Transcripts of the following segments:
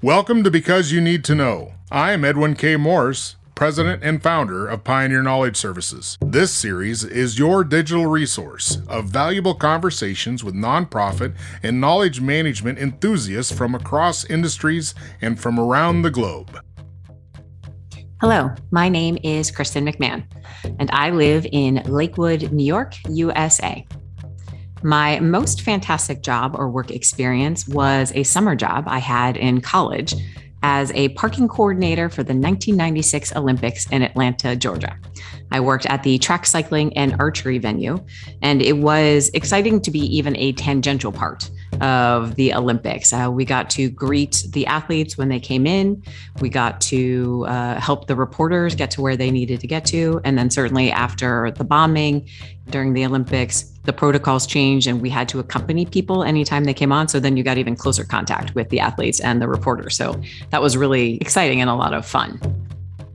Welcome to Because You Need to Know. I am Edwin K. Morris, President and founder of Pioneer Knowledge Services. This series is your digital resource of valuable conversations with nonprofit and knowledge management enthusiasts from across industries and from around the globe. Hello, my name is Kristen McMahon, and I live in Lakewood, New York, USA. My most fantastic job or work experience was a summer job I had in college as a parking coordinator for the 1996 Olympics in Atlanta, Georgia. I worked at the track cycling and archery venue, and it was exciting to be even a tangential part of the Olympics. Uh, we got to greet the athletes when they came in. We got to uh, help the reporters get to where they needed to get to. And then, certainly, after the bombing during the Olympics, the protocols changed and we had to accompany people anytime they came on. So then you got even closer contact with the athletes and the reporters. So that was really exciting and a lot of fun.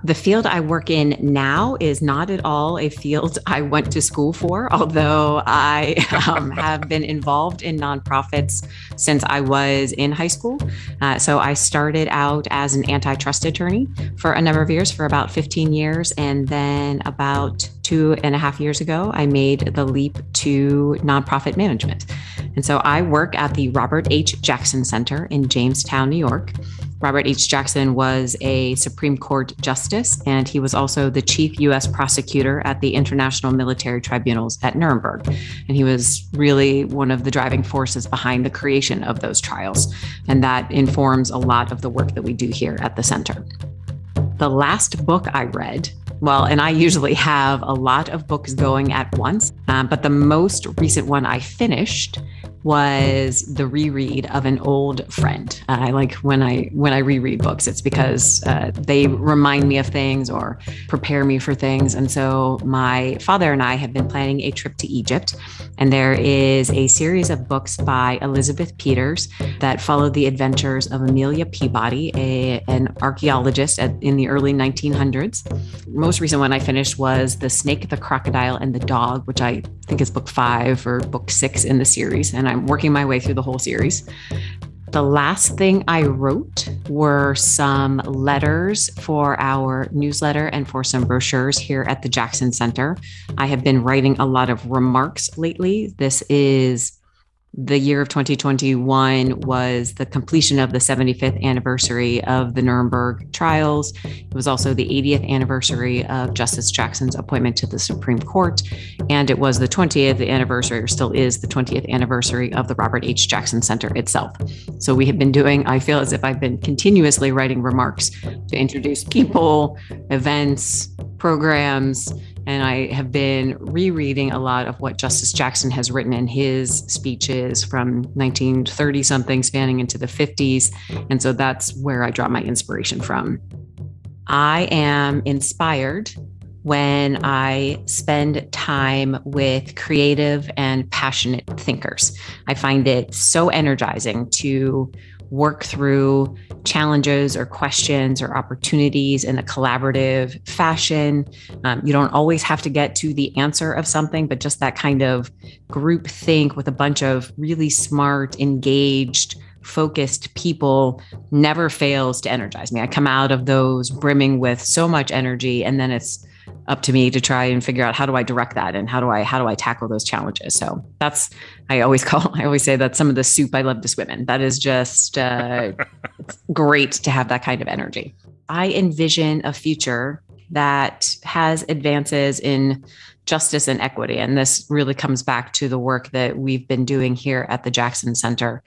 The field I work in now is not at all a field I went to school for, although I um, have been involved in nonprofits since I was in high school. Uh, so I started out as an antitrust attorney for a number of years, for about 15 years. And then about two and a half years ago, I made the leap to nonprofit management. And so I work at the Robert H. Jackson Center in Jamestown, New York. Robert H. Jackson was a Supreme Court justice, and he was also the chief U.S. prosecutor at the International Military Tribunals at Nuremberg. And he was really one of the driving forces behind the creation of those trials. And that informs a lot of the work that we do here at the center. The last book I read well, and I usually have a lot of books going at once, um, but the most recent one I finished was the reread of an old friend. I like when I when I reread books. It's because uh, they remind me of things or prepare me for things. And so my father and I have been planning a trip to Egypt, and there is a series of books by Elizabeth Peters that follow the adventures of Amelia Peabody, a, an archaeologist at, in the early 1900s. Most recent one I finished was The Snake, the Crocodile, and the Dog, which I think is book five or book six in the series. And I'm working my way through the whole series. The last thing I wrote were some letters for our newsletter and for some brochures here at the Jackson Center. I have been writing a lot of remarks lately. This is the year of 2021 was the completion of the 75th anniversary of the Nuremberg trials. It was also the 80th anniversary of Justice Jackson's appointment to the Supreme Court. And it was the 20th anniversary, or still is the 20th anniversary of the Robert H. Jackson Center itself. So we have been doing, I feel as if I've been continuously writing remarks to introduce people, events, programs, and I have been rereading a lot of what Justice Jackson has written in his speeches from 1930 something, spanning into the 50s. And so that's where I draw my inspiration from. I am inspired when I spend time with creative and passionate thinkers. I find it so energizing to work through challenges or questions or opportunities in a collaborative fashion. Um, you don't always have to get to the answer of something, but just that kind of group think with a bunch of really smart, engaged, focused people never fails to energize me. I come out of those brimming with so much energy, and then it's up to me to try and figure out how do I direct that and how do I how do I tackle those challenges. So that's I always call I always say that some of the soup I love to swim in. That is just uh, great to have that kind of energy. I envision a future that has advances in justice and equity. And this really comes back to the work that we've been doing here at the Jackson Center.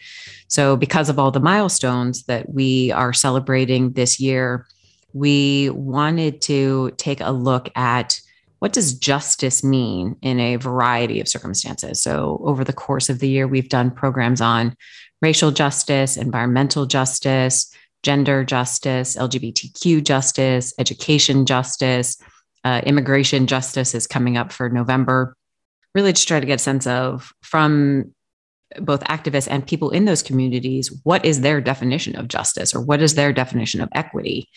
So, because of all the milestones that we are celebrating this year, we wanted to take a look at what does justice mean in a variety of circumstances. So over the course of the year we've done programs on racial justice environmental justice gender justice lgbtq justice education justice uh, immigration justice is coming up for november. Really to try to get a sense of from both activists and people in those communities what is their definition of justice or what is their definition of equity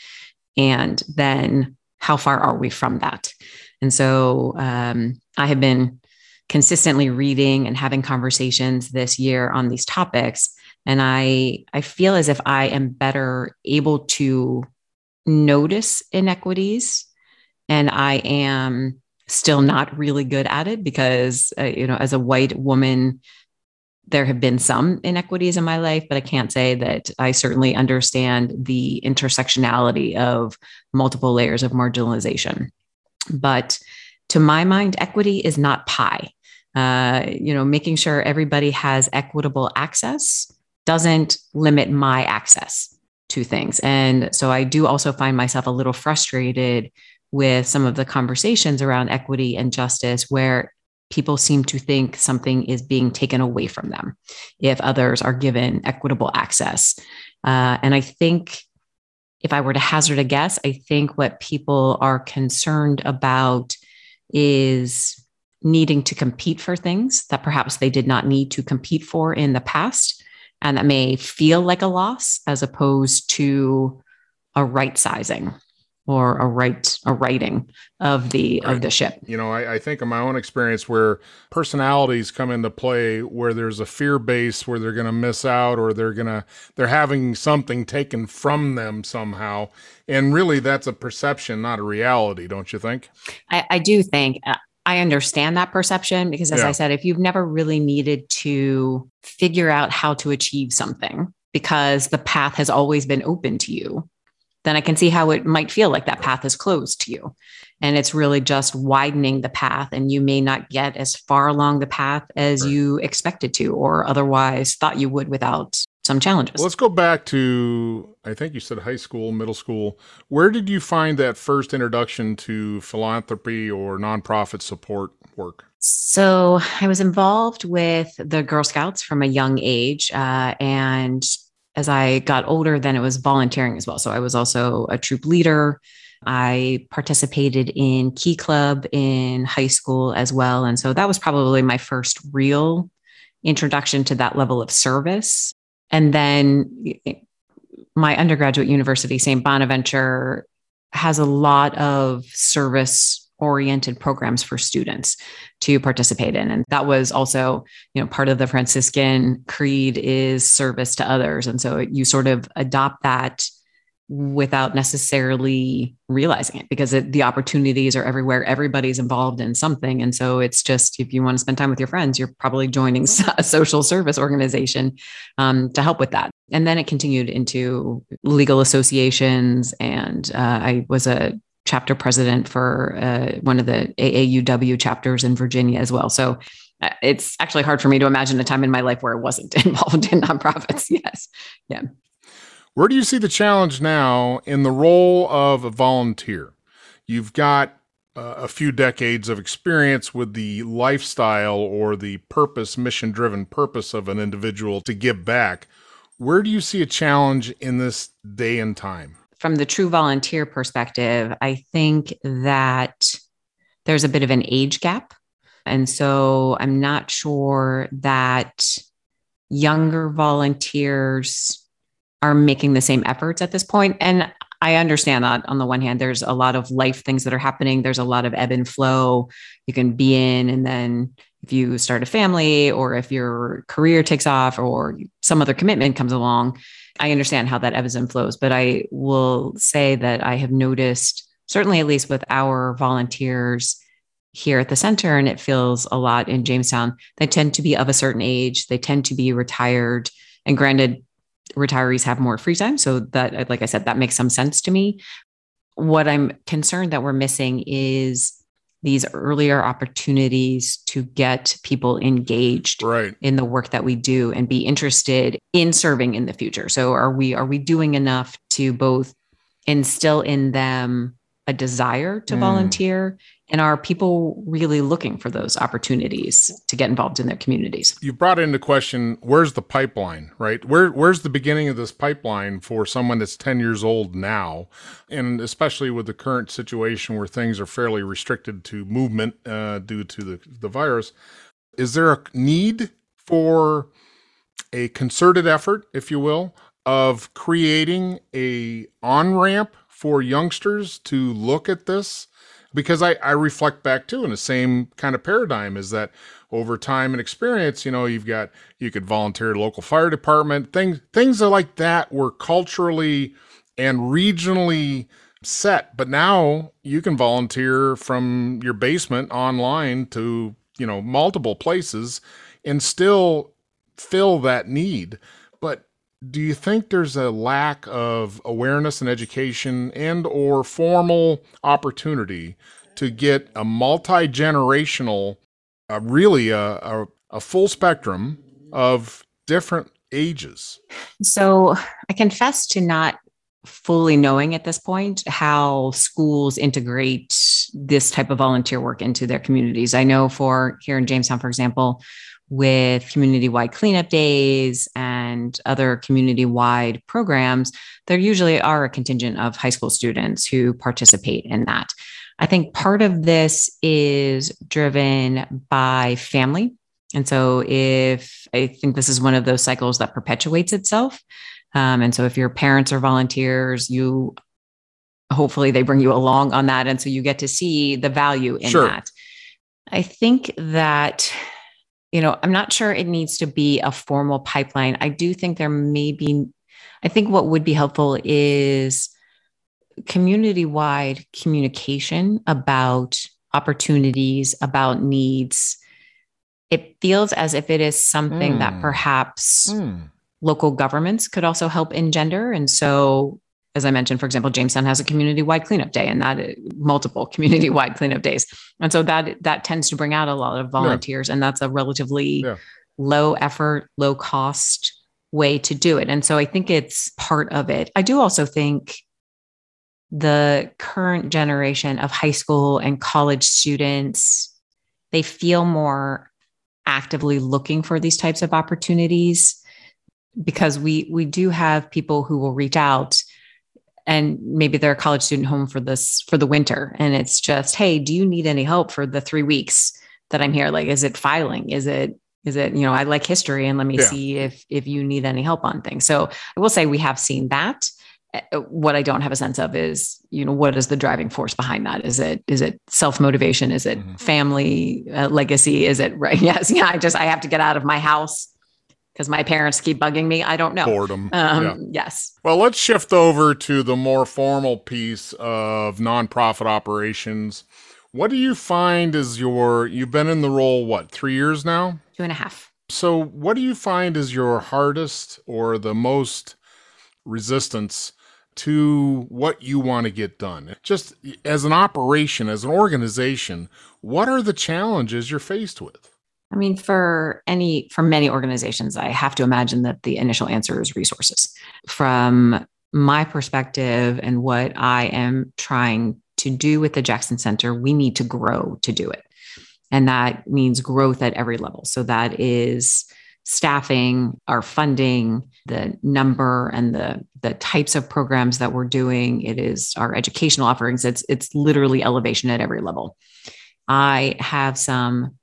and then how far are we from that? And so um, i have been consistently reading and having conversations this year on these topics And I, I feel as if I am better able to notice inequities and I am still not really good at it because, uh, you know, as a white woman, there have been some inequities in my life, but I can't say that I certainly understand the intersectionality of multiple layers of marginalization. But to my mind, equity is not pie. Uh, you know, making sure everybody has equitable access doesn't limit my access to things. And so I do also find myself a little frustrated with some of the conversations around equity and justice where people seem to think something is being taken away from them if others are given equitable access. Uh, and I think if I were to hazard a guess, I think what people are concerned about is needing to compete for things that perhaps they did not need to compete for in the past. And that may feel like a loss as opposed to a right sizing or a right a writing of the right. of the ship. You know, I, I, think of my own experience where personalities come into play where there's a fear base where they're gonna miss out or they're gonna they're having something taken from them somehow. And really that's a perception, not a reality, don't you think? I, I do think uh, I understand that perception because as yeah. I said, if you've never really needed to figure out how to achieve something because the path has always been open to you then I can see how it might feel like that path is closed to you. And it's really just widening the path, and you may not get as far along the path as right. you expected to, or otherwise thought you would without some challenges. Well, let's go back to, I think you said high school, middle school. Where did you find that first introduction to philanthropy or nonprofit support work? So I was involved with the Girl Scouts from a young age. Uh, and as I got older, then it was volunteering as well. So I was also a troop leader. I participated in Key Club in high school as well. And so that was probably my first real introduction to that level of service. And then my undergraduate university, St. Bonaventure, has a lot of service oriented programs for students to participate in. And that was also you know part of the franciscan creed is service to others. And so you sort of adopt that without necessarily realizing it because it, the opportunities are everywhere. Everybody's involved in something. And so it's just if you want to spend time with your friends you're probably joining a social service organization um, to help with that. And then it continued into legal associations. And uh, i was a chapter president for uh, one of the AAUW chapters in Virginia as well. So uh, it's actually hard for me to imagine a time in my life where I wasn't involved in nonprofits. Yes. Yeah. Where do you see the challenge now in the role of a volunteer? You've got uh, a few decades of experience with the lifestyle or the purpose, mission driven purpose of an individual to give back. Where do you see a challenge in this day and time? From the true volunteer perspective, I think that there's a bit of an age gap. And so I'm not sure that younger volunteers are making the same efforts at this point. And I understand that on the one hand, there's a lot of life things that are happening. There's a lot of ebb and flow you can be in. And then if you start a family or if your career takes off or some other commitment comes along, I understand how that ebbs and flows, but I will say that I have noticed, certainly at least with our volunteers here at the center, and it feels a lot in Jamestown, they tend to be of a certain age, they tend to be retired. And granted, retirees have more free time. So that, like I said, that makes some sense to me. What I'm concerned that we're missing is these earlier opportunities to get people engaged right. in the work that we do and be interested in serving in the future. So are we are we doing enough to both instill in them a desire to mm. volunteer and are people really looking for those opportunities to get involved in their communities? You brought into question where's the pipeline, right? Where where's the beginning of this pipeline for someone that's 10 years old now? And especially with the current situation where things are fairly restricted to movement uh, due to the, the virus, is there a need for a concerted effort, if you will, of creating a on ramp for youngsters to look at this because I, I reflect back too in the same kind of paradigm is that over time and experience, you know, you've got you could volunteer local fire department, things things are like that were culturally and regionally set. But now you can volunteer from your basement online to, you know, multiple places and still fill that need. Do you think there's a lack of awareness and education and or formal opportunity to get a multi-generational uh, really a, a, a full spectrum of different ages? So i confess to not fully knowing at this point how schools integrate this type of volunteer work into their communities. I know for here in Jamestown, for example, with community wide cleanup days and other community wide programs, there usually are a contingent of high school students who participate in that. I think part of this is driven by family. And so, if I think this is one of those cycles that perpetuates itself. Um, and so, if your parents are volunteers, you hopefully they bring you along on that. And so you get to see the value in sure. that. I think that you know, I'm not sure it needs to be a formal pipeline. I do think there may be, I think what would be helpful is community wide communication about opportunities, about needs. It feels as if it is something mm. that hmm. perhaps mm. Local governments could also help engender. And so as I mentioned, for example, Jamestown has a community-wide cleanup day, and that uh, multiple community-wide cleanup days, and so that that tends to bring out a lot of volunteers, yeah. and that's a relatively yeah. low effort, low cost way to do it. And so I think it's part of it. I do also think the current generation of high school and college students they feel more actively looking for these types of opportunities because we we do have people who will reach out and maybe they're a college student home for this for the winter. And it's just hey do you need any help for the three weeks that i'm here? Like is it filing? Is it is it you know i like history and let me yeah. see if if you need any help on things. So i will say we have seen that. Uh, what i don't have a sense of is you know what is the driving force behind that? Is it is it self motivation is it mm-hmm. family uh, legacy? Is it right yes yeah i just i have to get out of my house because my parents keep bugging me. I don't know. Boredom. Um, yeah. Yes. Well, let's shift over to the more formal piece of nonprofit operations. What do you find is your, you've been in the role, what, three years now? Two and a half. So, what do you find is your hardest or the most resistance to what you want to get done? Just as an operation, as an organization, what are the challenges you're faced with? I mean, for any, for many organizations, I have to imagine that the initial answer is resources. From my perspective and what I am trying to do with the Jackson Center, we need to grow to do it. And that means growth at every level. So that is staffing, our funding, the number and the the types of programs that we're doing. It is our educational offerings. It's it's literally elevation at every level. I have some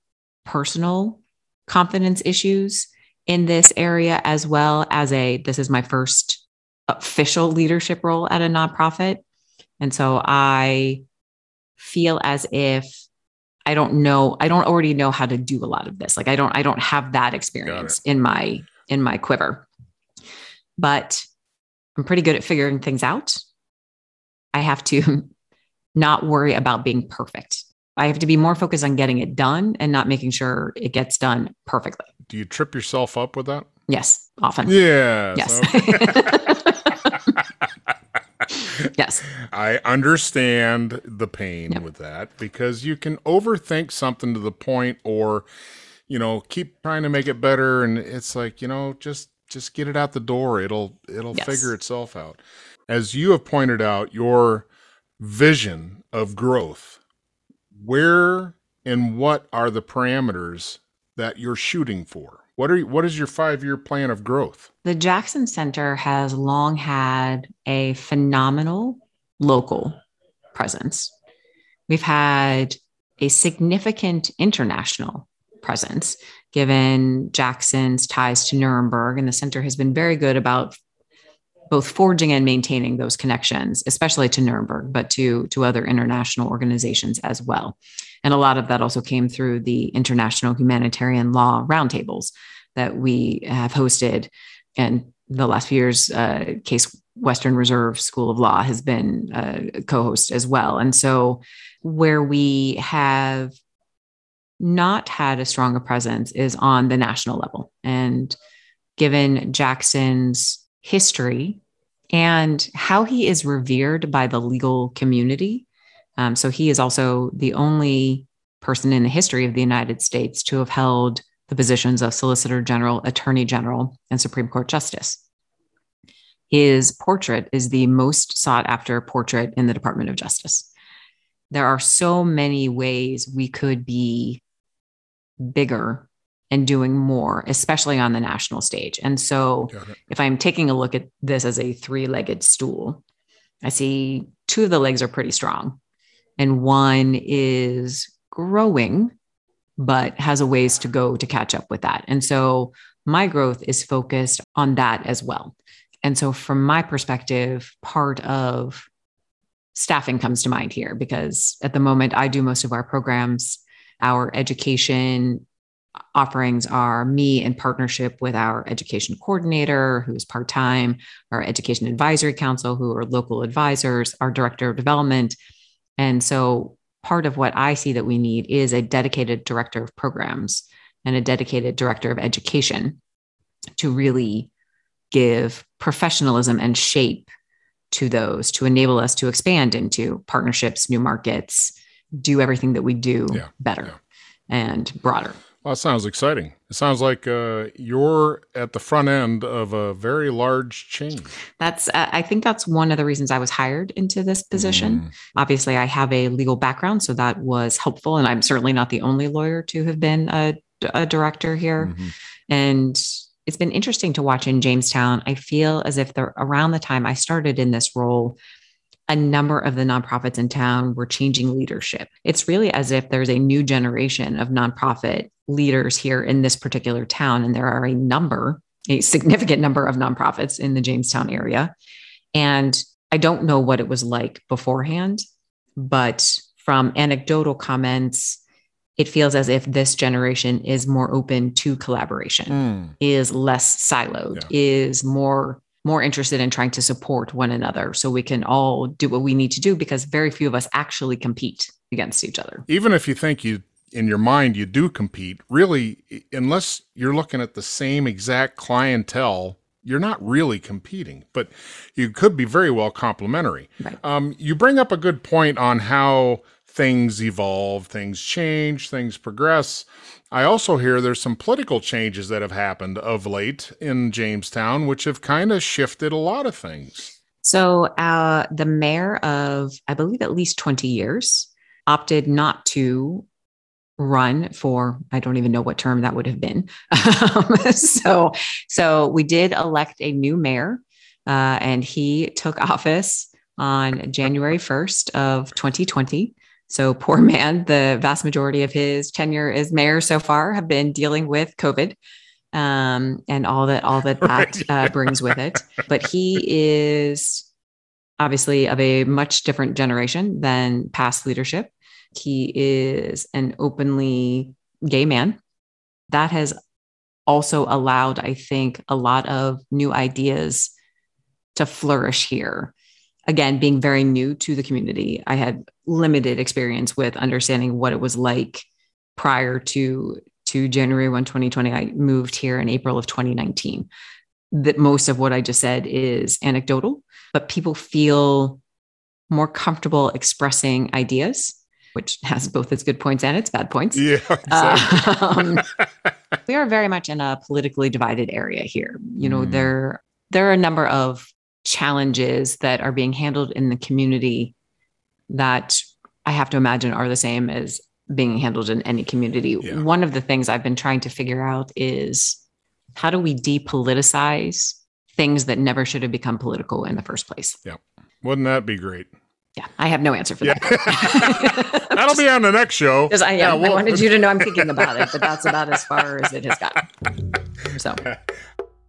personal confidence issues in this area, as well as a this is my first official leadership role at a nonprofit. And so I feel as if I don't know, I don't already know how to do a lot of this. Like I don't, I don't have that experience in my in my quiver. But I'm pretty good at figuring things out. I have to not worry about being perfect. I have to be more focused on getting it done and not making sure it gets done perfectly. Do you trip yourself up with that? Yes, often. Yeah. Yes. yes. I understand the pain yep. with that because you can overthink something to the point or you know, keep trying to make it better and it's like, you know, just just get it out the door. It'll it'll yes. figure itself out. As you have pointed out, your vision of growth where and what are the parameters that you're shooting for? What are what is your five year plan of growth? The Jackson Center has long had a phenomenal local presence. We've had a significant international presence given Jackson's ties to Nuremberg, and the center has been very good about both forging and maintaining those connections, especially to Nuremberg, but to, to other international organizations as well. And a lot of that also came through the international humanitarian law roundtables that we have hosted. And the last few years, uh, Case Western Reserve School of Law has been a co host as well. And so, where we have not had a stronger presence is on the national level. And given Jackson's history and how he is revered by the legal community. Um, so he is also the only person in the history of the United States to have held the positions of Solicitor General, Attorney General, and Supreme Court Justice. His portrait is the most sought after portrait in the Department of Justice. There are so many ways we could be bigger and doing more, especially on the national stage. And so, if I'm taking a look at this as a three legged stool, I see two of the legs are pretty strong, and one is growing, but has a ways to go to catch up with that. And so, my growth is focused on that as well. And so, from my perspective, part of staffing comes to mind here because at the moment I do most of our programs, our education offerings are me in partnership with our education coordinator, who's part time, our education advisory council, who are local advisors, our director of development. And so, part of what I see that we need is a dedicated director of programs and a dedicated director of education to really give professionalism and shape to those to enable us to expand into partnerships, new markets, do everything that we do yeah, better yeah. and broader. Well, that sounds exciting. It sounds like uh, you're at the front end of a very large change. That's, uh, I think that's one of the reasons I was hired into this position. Mm. Obviously, I have a legal background, so that was helpful. And I'm certainly not the only lawyer to have been a, a director here. Mm-hmm. And it's been interesting to watch in Jamestown. I feel as if the, around the time I started in this role, a number of the nonprofits in town were changing leadership. It's really as if there's a new generation of nonprofit leaders here in this particular town. And there are a number, a significant number of nonprofits in the Jamestown area. And I don't know what it was like beforehand, but from anecdotal comments, it feels as if this generation is more open to collaboration, mm. is less siloed, yeah. is more more interested in trying to support one another so we can all do what we need to do because very few of us actually compete against each other. Even if you think you in your mind you do compete, really unless you're looking at the same exact clientele, you're not really competing, but you could be very well complementary. Right. Um, you bring up a good point on how things evolve, things change, things progress. I also hear there's some political changes that have happened of late in Jamestown, which have kind of shifted a lot of things. So, uh, the mayor of, I believe, at least 20 years opted not to run for I don't even know what term that would have been. So, so we did elect a new mayor, uh, and he took office on January 1st of 2020. So poor man, the vast majority of his tenure as mayor so far have been dealing with COVID um, and all that all that that uh, brings with it. But he is obviously of a much different generation than past leadership. He is an openly gay man. That has also allowed, I think, a lot of new ideas to flourish here again, being very new to the community, I had limited experience with understanding what it was like prior to to January 1, 2020. I moved here in April of 2019. That most of what I just said is anecdotal, but people feel more comfortable expressing ideas, which has both its good points and its bad points. Yeah. Exactly. um, we are very much in a politically divided area here. You know, mm. there there are a number of challenges that are being handled in the community that I have to imagine are the same as being handled in any community. Yeah. One of the things I've been trying to figure out is how do we depoliticize things that never should have become political in the first place? Yeah. Wouldn't that be great? Yeah, I have no answer for yeah. that. That'll just, be on the next show. I, yeah, yeah I wanted you to know I'm thinking about it, but that's about as far as it has gotten. So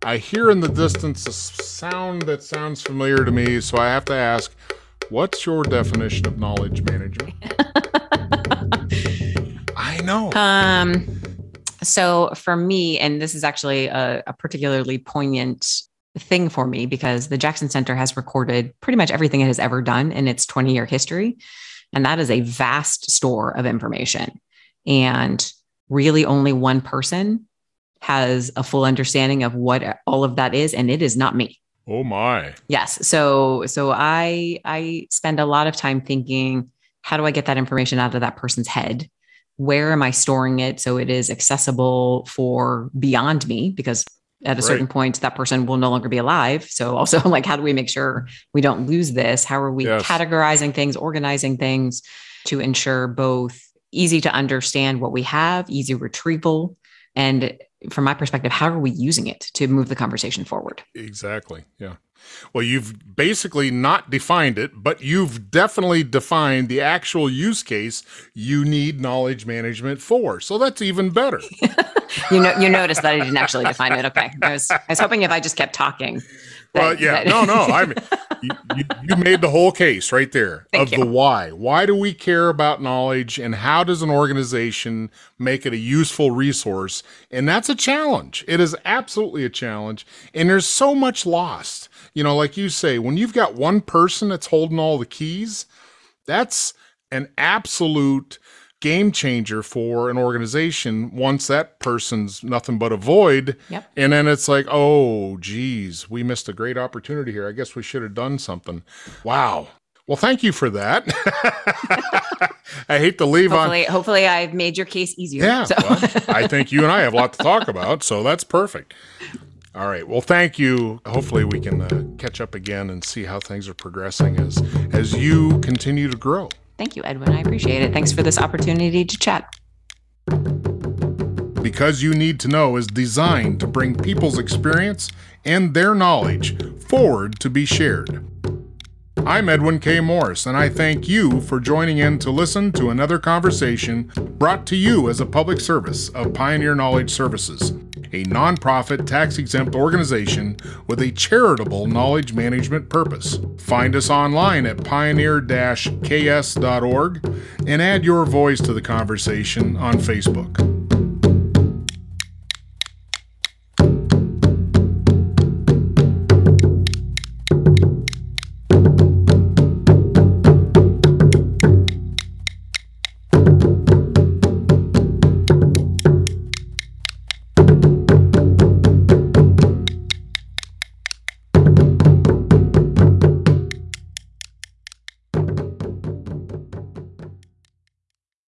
I hear in the distance a sound that sounds familiar to me, so I have to ask, what's your definition of knowledge management? I know. Um, so for me, and this is actually a, a particularly poignant thing for me because the Jackson Center has recorded pretty much everything it has ever done in its 20 year history. And that is a vast store of information. And really, only one person has a full understanding of what all of that is. And it is not me. Oh my. Yes. So so I I spend a lot of time thinking, how do I get that information out of that person's head? Where am I storing it so it is accessible for beyond me? Because at a certain right. point that person will no longer be alive so also like how do we make sure we don't lose this how are we yes. categorizing things organizing things to ensure both easy to understand what we have easy retrieval and from my perspective how are we using it to move the conversation forward exactly yeah well, you've basically not defined it, but you've definitely defined the actual use case you need knowledge management for. So that's even better. you know, you noticed that I didn't actually define it. Okay, I was, I was hoping if I just kept talking. That, well, yeah, that... no, no. I mean, you, you, you, made the whole case right there Thank of you. the why. Why do we care about knowledge, and how does an organization make it a useful resource? And that's a challenge. It is absolutely a challenge, and there's so much lost you know, like you say, when you've got one person that's holding all the keys, that's an absolute game changer for an organization once that person's nothing but a void. Yep. And then it's like, oh, geez, we missed a great opportunity here. I guess we should have done something. Wow. Well, thank you for that. I hate to leave hopefully, on. Hopefully, I've made your case easier. Yeah. So. well, I think you and I have a lot to talk about. So that's perfect. All right. Well, thank you. Hopefully, we can uh, catch up again and see how things are progressing as as you continue to grow. Thank you, Edwin. I appreciate it. Thanks for this opportunity to chat. Because You Need to Know is designed to bring people's experience and their knowledge forward to be shared. I'm Edwin K. Morris, and I thank you for joining in to listen to another conversation brought to you as a public service of Pioneer Knowledge Services a nonprofit tax exempt organization with a charitable knowledge management purpose. Find us online at pioneer ks.org and add your voice to the conversation on Facebook.